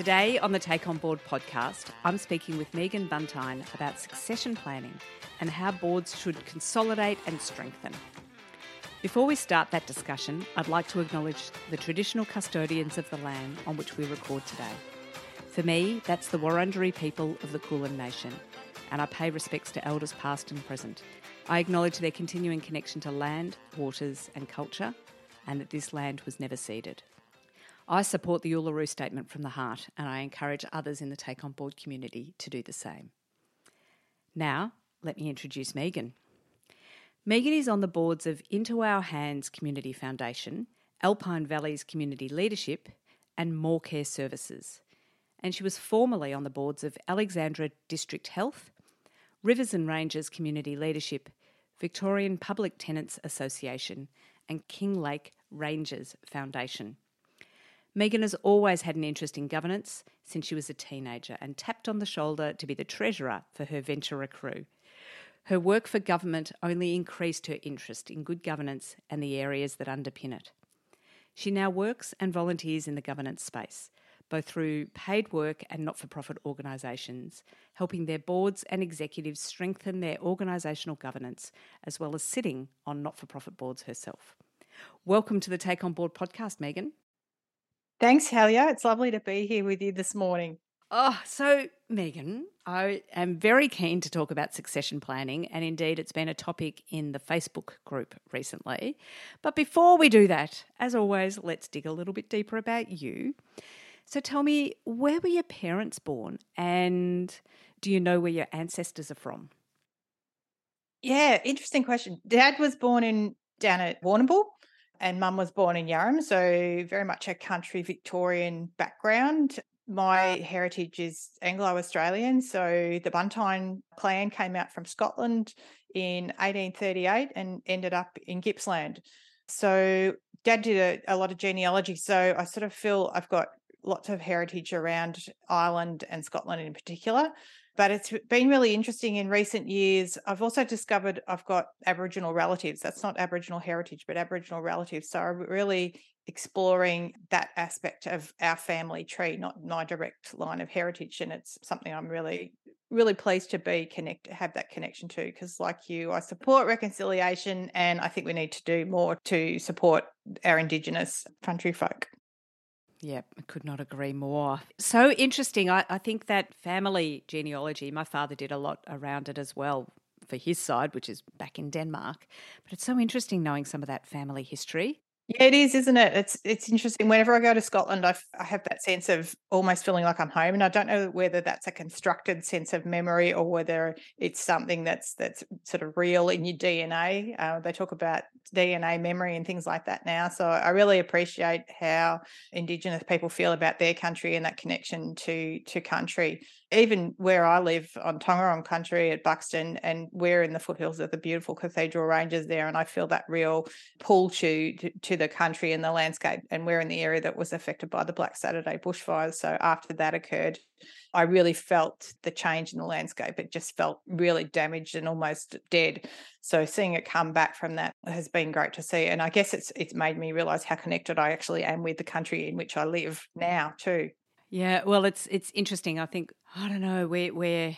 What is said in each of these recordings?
Today on the Take On Board podcast, I'm speaking with Megan Buntine about succession planning and how boards should consolidate and strengthen. Before we start that discussion, I'd like to acknowledge the traditional custodians of the land on which we record today. For me, that's the Wurundjeri people of the Kulin Nation, and I pay respects to elders past and present. I acknowledge their continuing connection to land, waters, and culture, and that this land was never ceded. I support the Uluru Statement from the Heart, and I encourage others in the Take On Board community to do the same. Now, let me introduce Megan. Megan is on the boards of Into Our Hands Community Foundation, Alpine Valleys Community Leadership, and Morcare Services. And she was formerly on the boards of Alexandra District Health, Rivers and Ranges Community Leadership, Victorian Public Tenants Association, and King Lake Ranges Foundation. Megan has always had an interest in governance since she was a teenager and tapped on the shoulder to be the treasurer for her Venturer crew. Her work for government only increased her interest in good governance and the areas that underpin it. She now works and volunteers in the governance space, both through paid work and not for profit organisations, helping their boards and executives strengthen their organisational governance, as well as sitting on not for profit boards herself. Welcome to the Take On Board podcast, Megan. Thanks, Helia. It's lovely to be here with you this morning. Oh, so Megan, I am very keen to talk about succession planning, and indeed, it's been a topic in the Facebook group recently. But before we do that, as always, let's dig a little bit deeper about you. So tell me, where were your parents born, and do you know where your ancestors are from? Yeah, interesting question. Dad was born in down at Warrnambool, and mum was born in Yarram, so very much a country Victorian background. My ah. heritage is Anglo Australian, so the Buntine clan came out from Scotland in 1838 and ended up in Gippsland. So dad did a, a lot of genealogy, so I sort of feel I've got lots of heritage around Ireland and Scotland in particular but it's been really interesting in recent years. I've also discovered I've got Aboriginal relatives. That's not Aboriginal heritage, but Aboriginal relatives. So I'm really exploring that aspect of our family tree, not my direct line of heritage. And it's something I'm really, really pleased to be connect, have that connection to. Because, like you, I support reconciliation, and I think we need to do more to support our Indigenous country folk. Yep, I could not agree more. So interesting. I, I think that family genealogy, my father did a lot around it as well for his side, which is back in Denmark. But it's so interesting knowing some of that family history. Yeah, it is, isn't it? It's it's interesting. Whenever I go to Scotland, I, f- I have that sense of almost feeling like I'm home, and I don't know whether that's a constructed sense of memory or whether it's something that's that's sort of real in your DNA. Uh, they talk about DNA memory and things like that now. So I really appreciate how Indigenous people feel about their country and that connection to to country even where I live on Taungurung country at Buxton, and we're in the foothills of the beautiful Cathedral Ranges there, and I feel that real pull to, to, to the country and the landscape. And we're in the area that was affected by the Black Saturday bushfires. So after that occurred, I really felt the change in the landscape. It just felt really damaged and almost dead. So seeing it come back from that has been great to see. And I guess it's it's made me realize how connected I actually am with the country in which I live now too. Yeah, well, it's it's interesting. I think I don't know. We're we're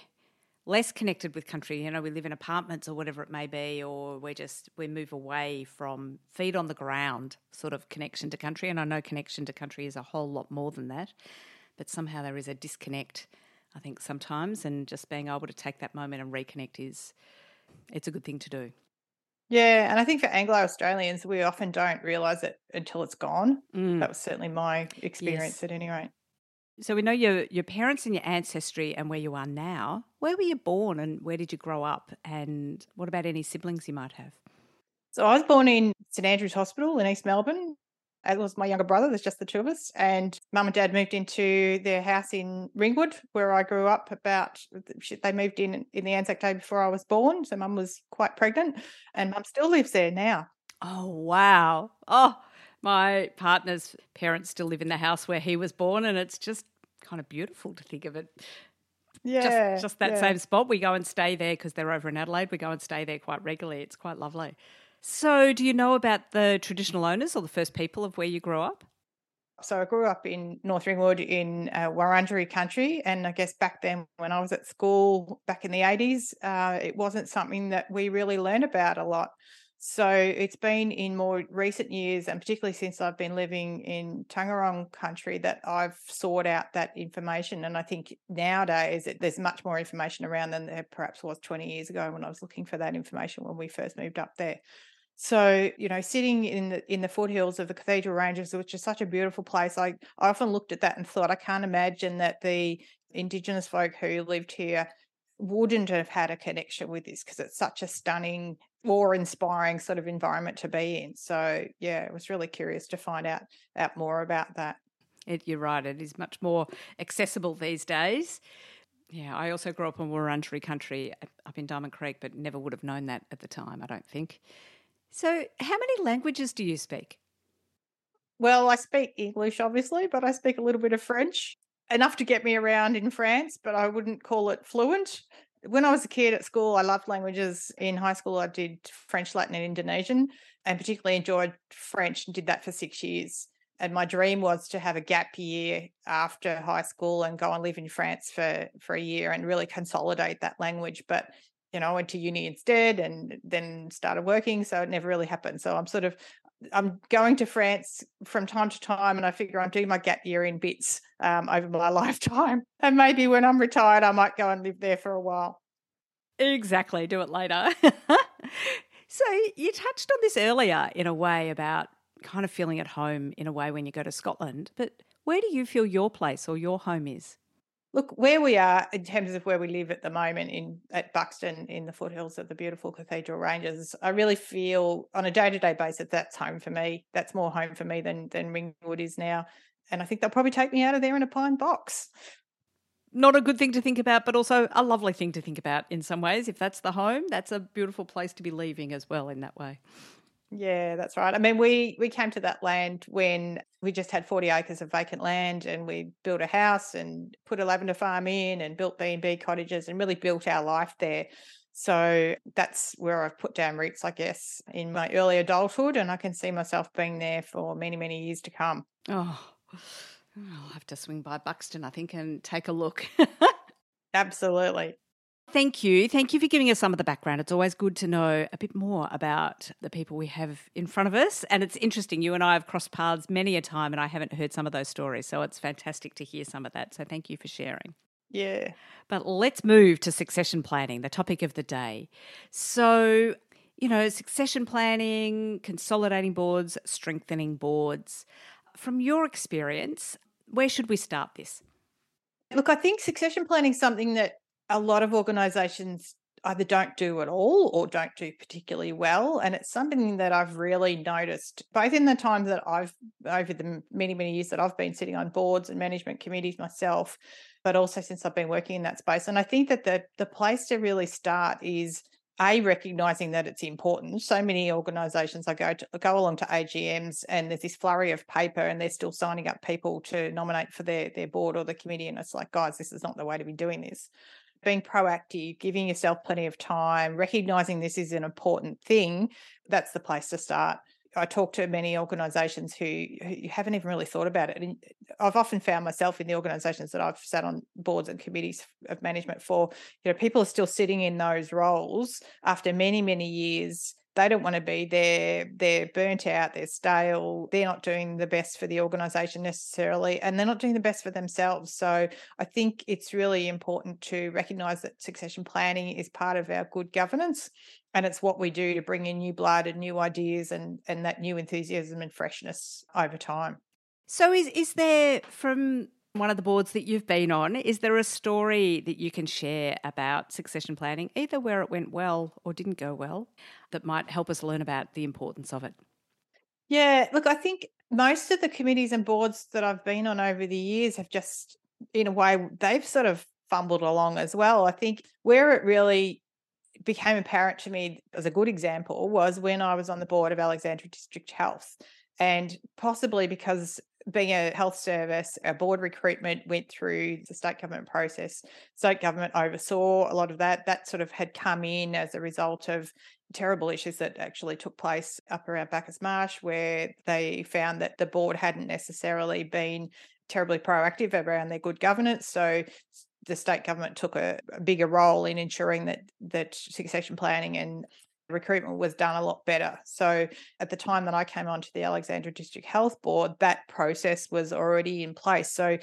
less connected with country. You know, we live in apartments or whatever it may be, or we're just we move away from feet on the ground sort of connection to country. And I know connection to country is a whole lot more than that, but somehow there is a disconnect. I think sometimes, and just being able to take that moment and reconnect is it's a good thing to do. Yeah, and I think for Anglo Australians, we often don't realise it until it's gone. Mm. That was certainly my experience Yes. at any rate. So we know your your parents and your ancestry and where you are now. Where were you born and where did you grow up? And what about any siblings you might have? So I was born in St Andrew's Hospital in East Melbourne. It was my younger brother. There's just the two of us. And mum and dad moved into their house in Ringwood, where I grew up. About they moved in in the Anzac Day before I was born. So mum was quite pregnant, and mum still lives there now. Oh wow! Oh, my partner's parents still live in the house where he was born, and it's just kind of beautiful to think of it. Yeah, just, just that yeah. same spot. We go and stay there because they're over in Adelaide. We go and stay there quite regularly. It's quite lovely. So, do you know about the traditional owners or the first people of where you grew up? So I grew up in North Ringwood in uh, Wurundjeri country, and I guess back then when I was at school back in the eighties, uh, it wasn't something that we really learned about a lot. So it's been in more recent years, and particularly since I've been living in Taungurung country, that I've sought out that information. And I think nowadays it, there's much more information around than there perhaps was 20 years ago when I was looking for that information when we first moved up there. So, you know, sitting in the in the foothills of the Cathedral Ranges, which is such a beautiful place, I, I often looked at that and thought, I can't imagine that the Indigenous folk who lived here wouldn't have had a connection with this because it's such a stunning awe-inspiring sort of environment to be in. So yeah, I was really curious to find out out more about that. It, you're right; it is much more accessible these days. Yeah, I also grew up in Wurundjeri country up in Diamond Creek, but never would have known that at the time. I don't think. So, how many languages do you speak? Well, I speak English, obviously, but I speak a little bit of French, enough to get me around in France, but I wouldn't call it fluent when I was a kid at school, I loved languages. In high school, I did French, Latin, and Indonesian, and particularly enjoyed French and did that for six years. And my dream was to have a gap year after high school and go and live in France for, for a year and really consolidate that language. But, you know, I went to uni instead and then started working. So it never really happened. So I'm sort of I'm going to France from time to time, and I figure I'm doing my gap year in bits um, over my lifetime. And maybe when I'm retired, I might go and live there for a while. Exactly, do it later. so you touched on this earlier in a way about kind of feeling at home in a way when you go to Scotland, but where do you feel your place or your home is? Look, where we are in terms of where we live at the moment in at Buxton in the foothills of the beautiful Cathedral Ranges, I really feel on a day-to-day basis that's home for me. That's more home for me than than Ringwood is now. And I think they'll probably take me out of there in a pine box. Not a good thing to think about, but also a lovely thing to think about in some ways. If that's the home, that's a beautiful place to be leaving as well in that way. Yeah, that's right. I mean, we we came to that land when we just had 40 acres of vacant land and we built a house and put a lavender farm in and built B&B cottages and really built our life there. So that's where I've put down roots, I guess, in my early adulthood and I can see myself being there for many, many years to come. Oh. I'll have to swing by Buxton, I think, and take a look. Absolutely. Thank you. Thank you for giving us some of the background. It's always good to know a bit more about the people we have in front of us. And it's interesting. You and I have crossed paths many a time, and I haven't heard some of those stories. So it's fantastic to hear some of that. So thank you for sharing. Yeah. But let's move to succession planning, the topic of the day. So, you know, succession planning, consolidating boards, strengthening boards. From your experience, where should we start this? Look, I think succession planning is something that a lot of organizations either don't do at all or don't do particularly well. And it's something that I've really noticed, both in the time that I've, over the many, many years that I've been sitting on boards and management committees myself, but also since I've been working in that space. And I think that the, the place to really start is a recognizing that it's important so many organizations i go to go along to agms and there's this flurry of paper and they're still signing up people to nominate for their their board or the committee and it's like guys this is not the way to be doing this being proactive, giving yourself plenty of time, recognizing this is an important thing, that's the place to start. I talk to many organisations who, who haven't even really thought about it. And I've often found myself in the organisations that I've sat on boards and committees of management for, you know, people are still sitting in those roles after many, many years they don't want to be there they're burnt out they're stale they're not doing the best for the organization necessarily and they're not doing the best for themselves so i think it's really important to recognize that succession planning is part of our good governance and it's what we do to bring in new blood and new ideas and and that new enthusiasm and freshness over time. So is is there from one of the boards that you've been on, is there a story that you can share about succession planning, either where it went well or didn't go well, that might help us learn about the importance of it? Yeah, look, I think most of the committees and boards that I've been on over the years have just, in a way, they've sort of fumbled along as well. I think where it really became apparent to me as a good example was when I was on the board of Alexandra District Health. And possibly because being a health service, our board recruitment went through the state government process. State government oversaw a lot of that. That sort of had come in as a result of terrible issues that actually took place up around Bacchus Marsh, where they found that the board hadn't necessarily been terribly proactive around their good governance. So the state government took a, a bigger role in ensuring that that succession planning and recruitment was done a lot better. So at the time that I came onto the Alexandra District Health Board, that process was already in place. So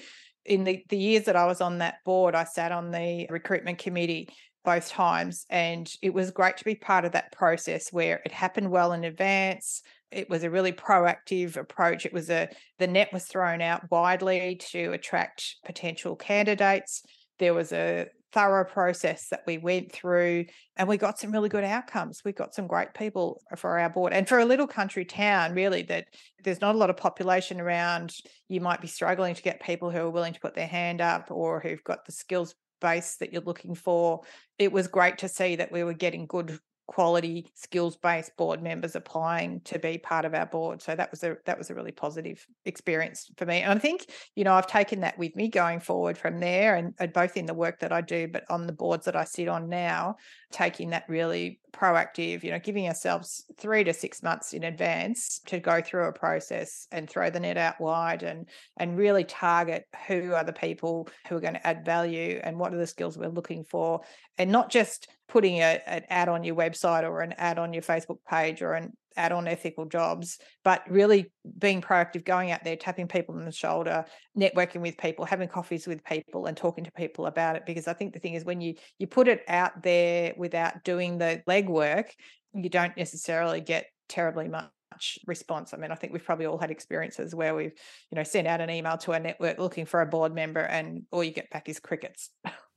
in the, the years that I was on that board, I sat on the recruitment committee both times. And it was great to be part of that process where it happened well in advance. It was a really proactive approach. It was a the net was thrown out widely to attract potential candidates. There was a thorough process that we went through and we got some really good outcomes. We got some great people for our board. And for a little country town, really, that there's not a lot of population around, you might be struggling to get people who are willing to put their hand up or who've got the skills base that you're looking for. It was great to see that we were getting good quality skills based board members applying to be part of our board. So that was a that was a really positive experience for me. And i think you know i've taken that with me going forward from there and, and both in the work that i do but on the boards that i sit on now taking that really proactive you know giving ourselves three to six months in advance to go through a process and throw the net out wide and and really target who are the people who are going to add value and what are the skills we're looking for. And not just putting a, an ad on your website or an ad on your Facebook page or an ad on ethical jobs, but really being proactive, going out there, tapping people on the shoulder, networking with people, having coffees with people and talking to people about it. Because I think the thing is when you you put it out there without doing the legwork, you don't necessarily get terribly much response. I mean, I think we've probably all had experiences where we've, you know, sent out an email to a network looking for a board member and all you get back is crickets.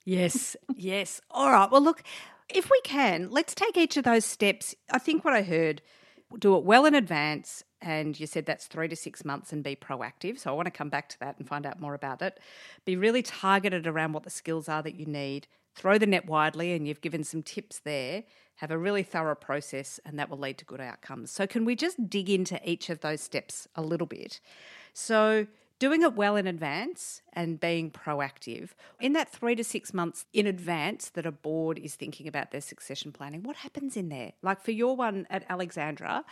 Yes, yes. All right. Well, look, if we can, let's take each of those steps. I think what I heard do it well in advance. And you said that's three to six months and be proactive. So I want to come back to that and find out more about it. Be really targeted around what the skills are that you need. Throw the net widely, and you've given some tips there. Have a really thorough process, and that will lead to good outcomes. So, can we just dig into each of those steps a little bit? So, doing it well in advance and being proactive in that three to six months in advance that a board is thinking about their succession planning what happens in there like for your one at alexandra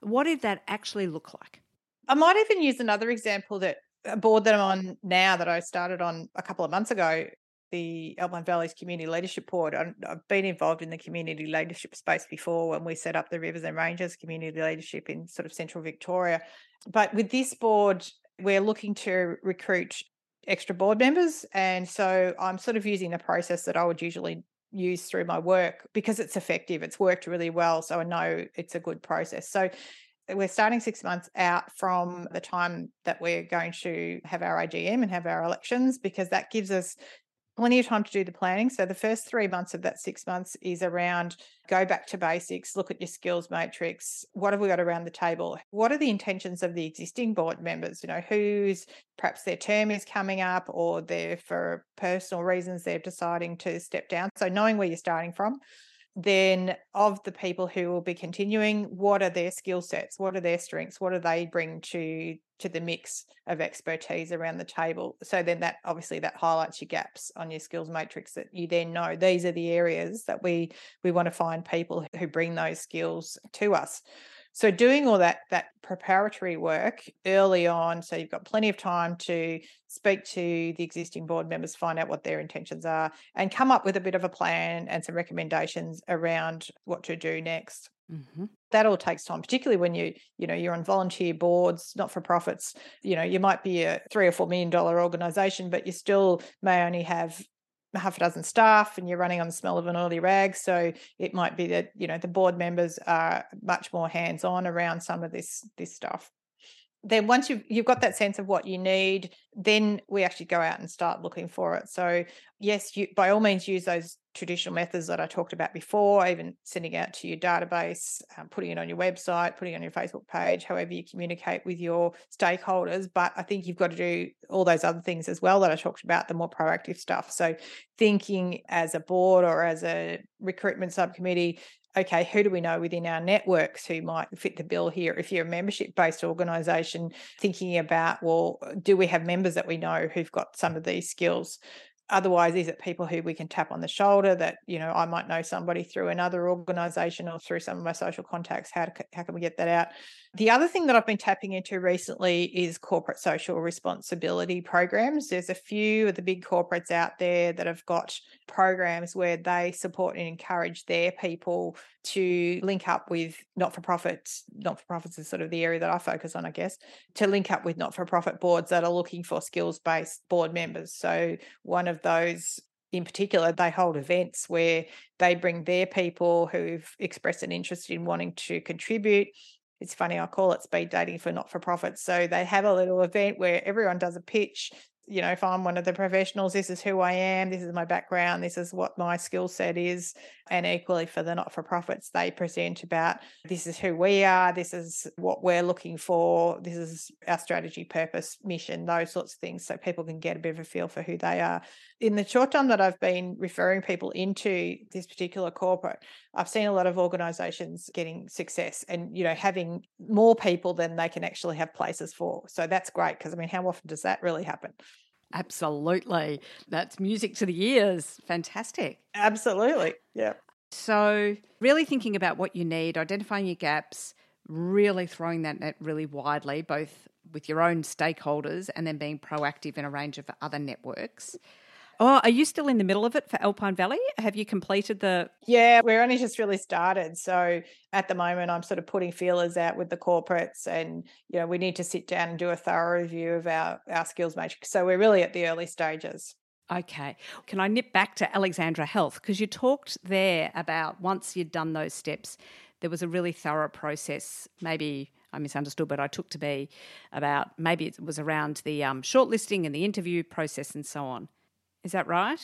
what did that actually look like i might even use another example that a board that i'm on now that i started on a couple of months ago the Alpine Valleys Community Leadership Board. I've been involved in the community leadership space before when we set up the Rivers and Ranges Community Leadership in sort of central Victoria. But with this board, we're looking to recruit extra board members. And so I'm sort of using the process that I would usually use through my work because it's effective. It's worked really well. So I know it's a good process. So we're starting six months out from the time that we're going to have our AGM and have our elections because that gives us plenty of time to do the planning. So the first three months of that six months is around go back to basics, look at your skills matrix. What have we got around the table? What are the intentions of the existing board members? You know, who's perhaps their term is coming up or they're for personal reasons they're deciding to step down. So knowing where you're starting from then of the people who will be continuing what are their skill sets? What are their strengths? What do they bring to to the mix of expertise around the table? So then that obviously that highlights your gaps on your skills matrix that you then know. These are the areas that we we want to find people who bring those skills to us so doing all that that preparatory work early on, so you've got plenty of time to speak to the existing board members, find out what their intentions are, and come up with a bit of a plan and some recommendations around what to do next. Mm-hmm. That all takes time, particularly when you, you know, you're on volunteer boards, not for profits. You know, you might be a three or four million dollar organization, but you still may only have half a dozen staff and you're running on the smell of an oily rag. So it might be that, you know, the board members are much more hands-on around some of this this stuff. Then once you've you've got that sense of what you need, then we actually go out and start looking for it. So yes, you by all means use those traditional methods that I talked about before, even sending out to your database, um, putting it on your website, putting it on your Facebook page, however you communicate with your stakeholders. But I think you've got to do all those other things as well that I talked about, the more proactive stuff. So thinking as a board or as a recruitment subcommittee, okay, who do we know within our networks who might fit the bill here? If you're a membership based organization, thinking about, well, do we have members that we know who've got some of these skills? Otherwise, is it people who we can tap on the shoulder that, you know, I might know somebody through another organization or through some of my social contacts? How, to, how can we get that out? The other thing that I've been tapping into recently is corporate social responsibility programs. There's a few of the big corporates out there that have got programs where they support and encourage their people to link up with not for profits. Not for profits is sort of the area that I focus on, I guess, to link up with not for profit boards that are looking for skills based board members. So, one of those in particular, they hold events where they bring their people who've expressed an interest in wanting to contribute it's funny, I call it speed dating for not for profit. So they have a little event where everyone does a pitch you know, if I'm one of the professionals, this is who I am, this is my background, this is what my skill set is. And equally for the not for profits, they present about this is who we are, this is what we're looking for, this is our strategy, purpose, mission, those sorts of things, so people can get a bit of a feel for who they are. In the short time that I've been referring people into this particular corporate, I've seen a lot of organizations getting success and, you know, having more people than they can actually have places for. So that's great because, I mean, how often does that really happen? Absolutely. That's music to the ears. Fantastic. Absolutely. Yeah. So, really thinking about what you need, identifying your gaps, really throwing that net really widely, both with your own stakeholders and then being proactive in a range of other networks. Oh, are you still in the middle of it for Alpine Valley? Have you completed the? Yeah, we're only just really started. So at the moment, I'm sort of putting feelers out with the corporates, and you know, we need to sit down and do a thorough review of our our skills matrix. So we're really at the early stages. Okay. Can I nip back to Alexandra Health? Because you talked there about once you'd done those steps, there was a really thorough process, maybe I misunderstood, but I took to be about maybe it was around the um, shortlisting and the interview process and so on. Is that right?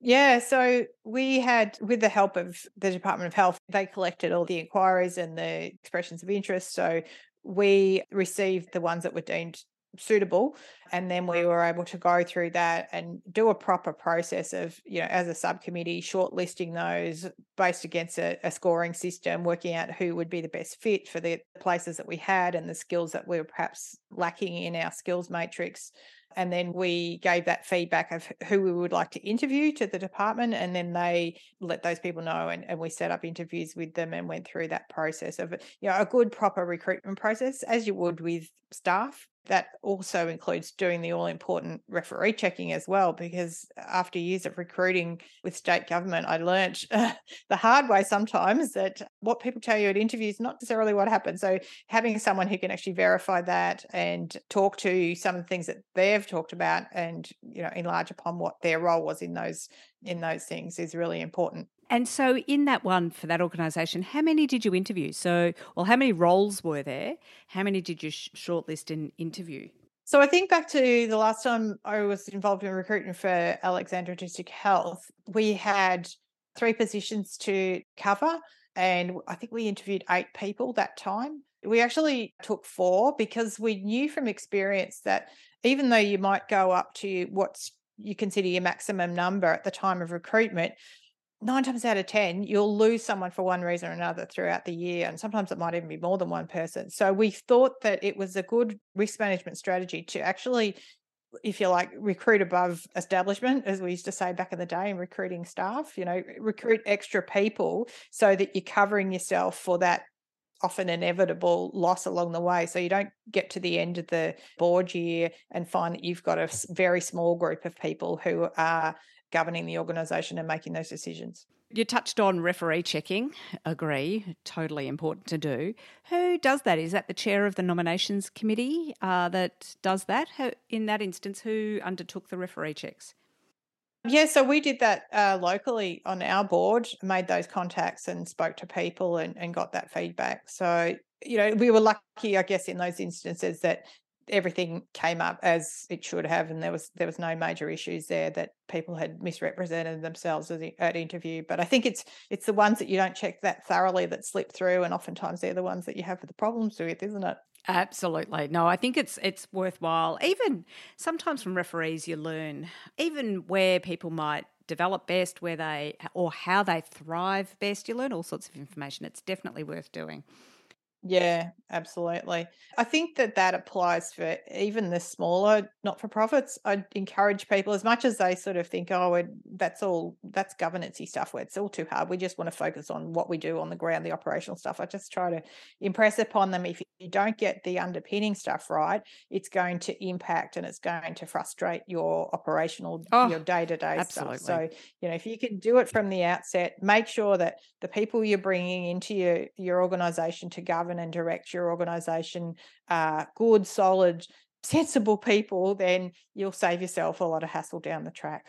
Yeah, so we had, with the help of the Department of Health, they collected all the inquiries and the expressions of interest. So we received the ones that were deemed suitable and then we were able to go through that and do a proper process of you know as a subcommittee shortlisting those based against a, a, scoring system working out who would be the best fit for the places that we had and the skills that we were perhaps lacking in our skills matrix and then we gave that feedback of who we would like to interview to the department. And then they let those people know. And, and we set up interviews with them and went through that process of, you know, a good, proper recruitment process, as you would with staff that also includes doing the all important referee checking as well, because after years of recruiting with state government, I learnt uh, the hard way sometimes that what people tell you at interviews is not necessarily what happens. So having someone who can actually verify that and talk to some of the things that they've talked about and you know enlarge upon what their role was in those in those things is really important. And so, in that one for that organisation, how many did you interview? So, well, how many roles were there? How many did you sh- shortlist and interview? So, I think back to the last time I was involved in recruiting for Alexandra District Health, we had three positions to cover, and I think we interviewed eight people that time. We actually took four because we knew from experience that even though you might go up to what's you consider your maximum number at the time of recruitment, nine times out of 10, you'll lose someone for one reason or another throughout the year. And sometimes it might even be more than one person. So we thought that it was a good risk management strategy to actually, if you like, recruit above establishment, as we used to say back in the day in recruiting staff, you know, recruit extra people so that you're covering yourself for that often inevitable loss along the way. So you don't get to the end of the board year and find that you've got a very small group of people who are governing the organisation and making those decisions. You touched on referee checking. Agree, totally important to do. Who does that? Is that the chair of the nominations committee uh, that does that? in that instance, who undertook the referee checks? Yeah, so we did that uh, locally on our board, made those contacts and spoke to people and, and got that feedback. So, you know, we were lucky, I guess, in those instances that everything came up as it should have, and there was there was no major issues there that people had misrepresented themselves at interview. But I think it's it's the ones that you don't check that thoroughly that slip through, and oftentimes they're the ones that you have the problems with, isn't it? Absolutely. No, I think it's it's worthwhile. Even sometimes from referees you learn even where people might develop best, where they or how they thrive best. You learn all sorts of information. It's definitely worth doing. Yeah, absolutely. I think that that applies for even the smaller not for profits. I'd encourage people as much as they sort of think, oh, that's all that's governance stuff where it's all too hard. We just want to focus on what we do on the ground, the operational stuff. I just try to impress upon them if you don't get the underpinning stuff right, it's going to impact and it's going to frustrate your operational, oh, your day to day stuff. So, you know, if you can do it from the outset, make sure that the people you're bringing into your, your organization to govern govern and direct your organization are good, solid, sensible people, then you'll save yourself a lot of hassle down the track.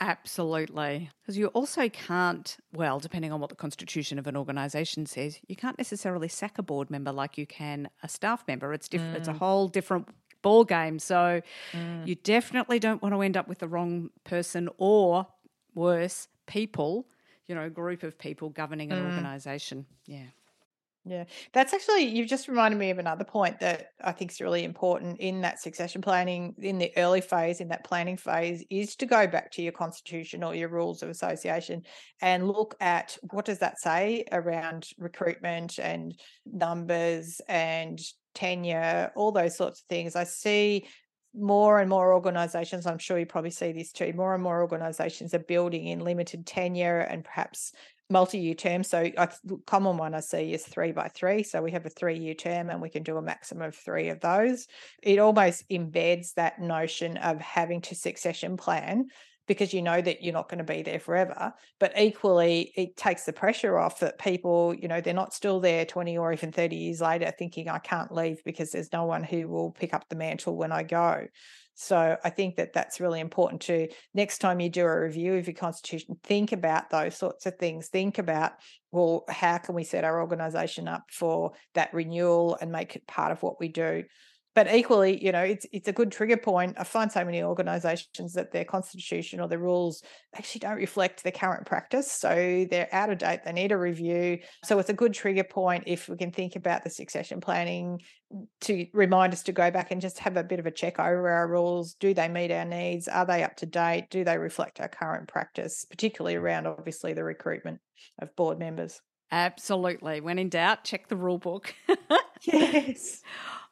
Absolutely. Because you also can't, well, depending on what the constitution of an organisation says, you can't necessarily sack a board member like you can a staff member. It's different. Mm. It's a mm. whole different ball game. So mm. you definitely don't want to end up with the wrong person or worse, people, you know, a group of people governing an mm. organisation. Yeah. Yeah, that's actually, you've just reminded me of another point that I think is really important in that succession planning, in the early phase, in that planning phase, is to go back to your constitution or your rules of association and look at what does that say around recruitment and numbers and tenure, all those sorts of things. I see more and more organizations, I'm sure you probably see this too, more and more organizations are building in limited tenure and perhaps multi-year term. So a common one I see is three by three. So we have a three-year term and we can do a maximum of three of those. It almost embeds that notion of having to succession plan because you know that you're not going to be there forever. But equally, it takes the pressure off that people, you know, they're not still there 20 or even 30 years later thinking, I can't leave because there's no one who will pick up the mantle when I go. So I think that that's really important to next time you do a review of your constitution, think about those sorts of things. Think about, well, how can we set our organization up for that renewal and make it part of what we do? But equally, you know, it's it's a good trigger point. I find so many organisations that their constitution or their rules actually don't reflect their current practice, so they're out of date. They need a review. So it's a good trigger point if we can think about the succession planning to remind us to go back and just have a bit of a check over our rules. Do they meet our needs? Are they up to date? Do they reflect our current practice, particularly around obviously the recruitment of board members? Absolutely. When in doubt, check the rule book. yes.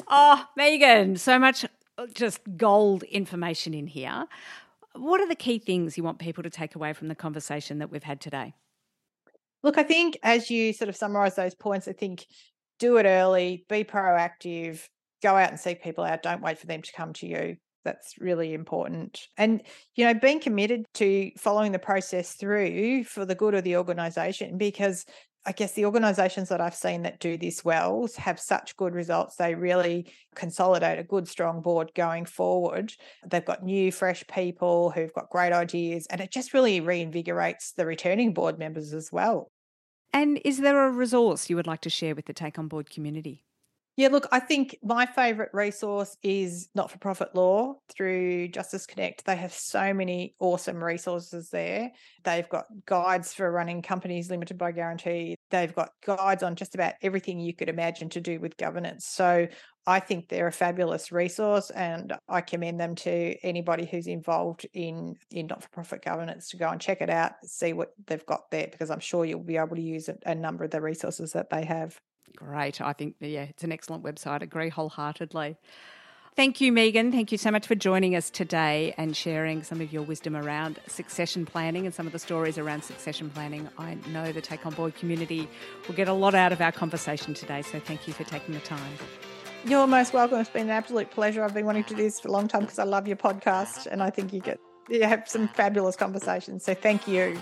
Oh, Megan, so much uh, just gold information in here. What are the key things you want people to take away from the conversation that we've had today? Look, I think as you sort of summarize those points, I think do it early, be proactive, go out and seek people out. Don't wait for them to come to you. That's really important. And, you know, being committed to following the process through for the good of the organization, because I guess the organizations that I've seen that do this well have such good results. They really consolidate a good, strong board going forward. They've got new, fresh people who've got great ideas, and it just really reinvigorates the returning board members as well. And is there a resource you would like to share with the Take On Board community? Yeah, look, I think my favourite resource is not for profit law through Justice Connect. They have so many awesome resources there. They've got guides for running companies limited by guarantee. They've got guides on just about everything you could imagine to do with governance. So I think they're a fabulous resource and I commend them to anybody who's involved in, in not for profit governance to go and check it out, see what they've got there, because I'm sure you'll be able to use a, a number of the resources that they have. Great. I think, yeah, it's an excellent website. I agree wholeheartedly. Thank you, Megan. Thank you so much for joining us today and sharing some of your wisdom around succession planning and some of the stories around succession planning. I know the Take On Board community will get a lot out of our conversation today, so thank you for taking the time. You're most welcome. It's been an absolute pleasure. I've been wanting to do this for a long time because I love your podcast and I think you get you have some fabulous conversations. So thank you.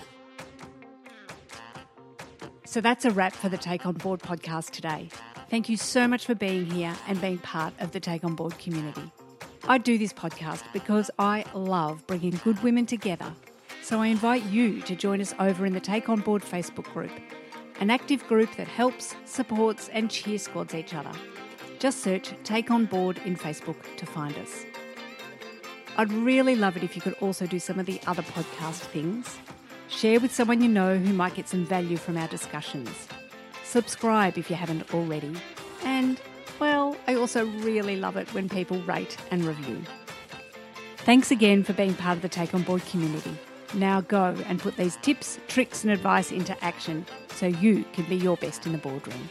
So that's a wrap for the Take On Board podcast today. Thank you so much for being here and being part of the Take On Board community. I do this podcast because I love bringing good women together. So I invite you to join us over in the Take On Board Facebook group, an active group that helps, supports, and cheer squads each other. Just search Take On Board in Facebook to find us. I'd really love it if you could also do some of the other podcast things. Share with someone you know who might get some value from our discussions. Subscribe if you haven't already. And, well, I also really love it when people rate and review. Thanks again for being part of the Take On Board community. Now go and put these tips, tricks, and advice into action so you can be your best in the boardroom.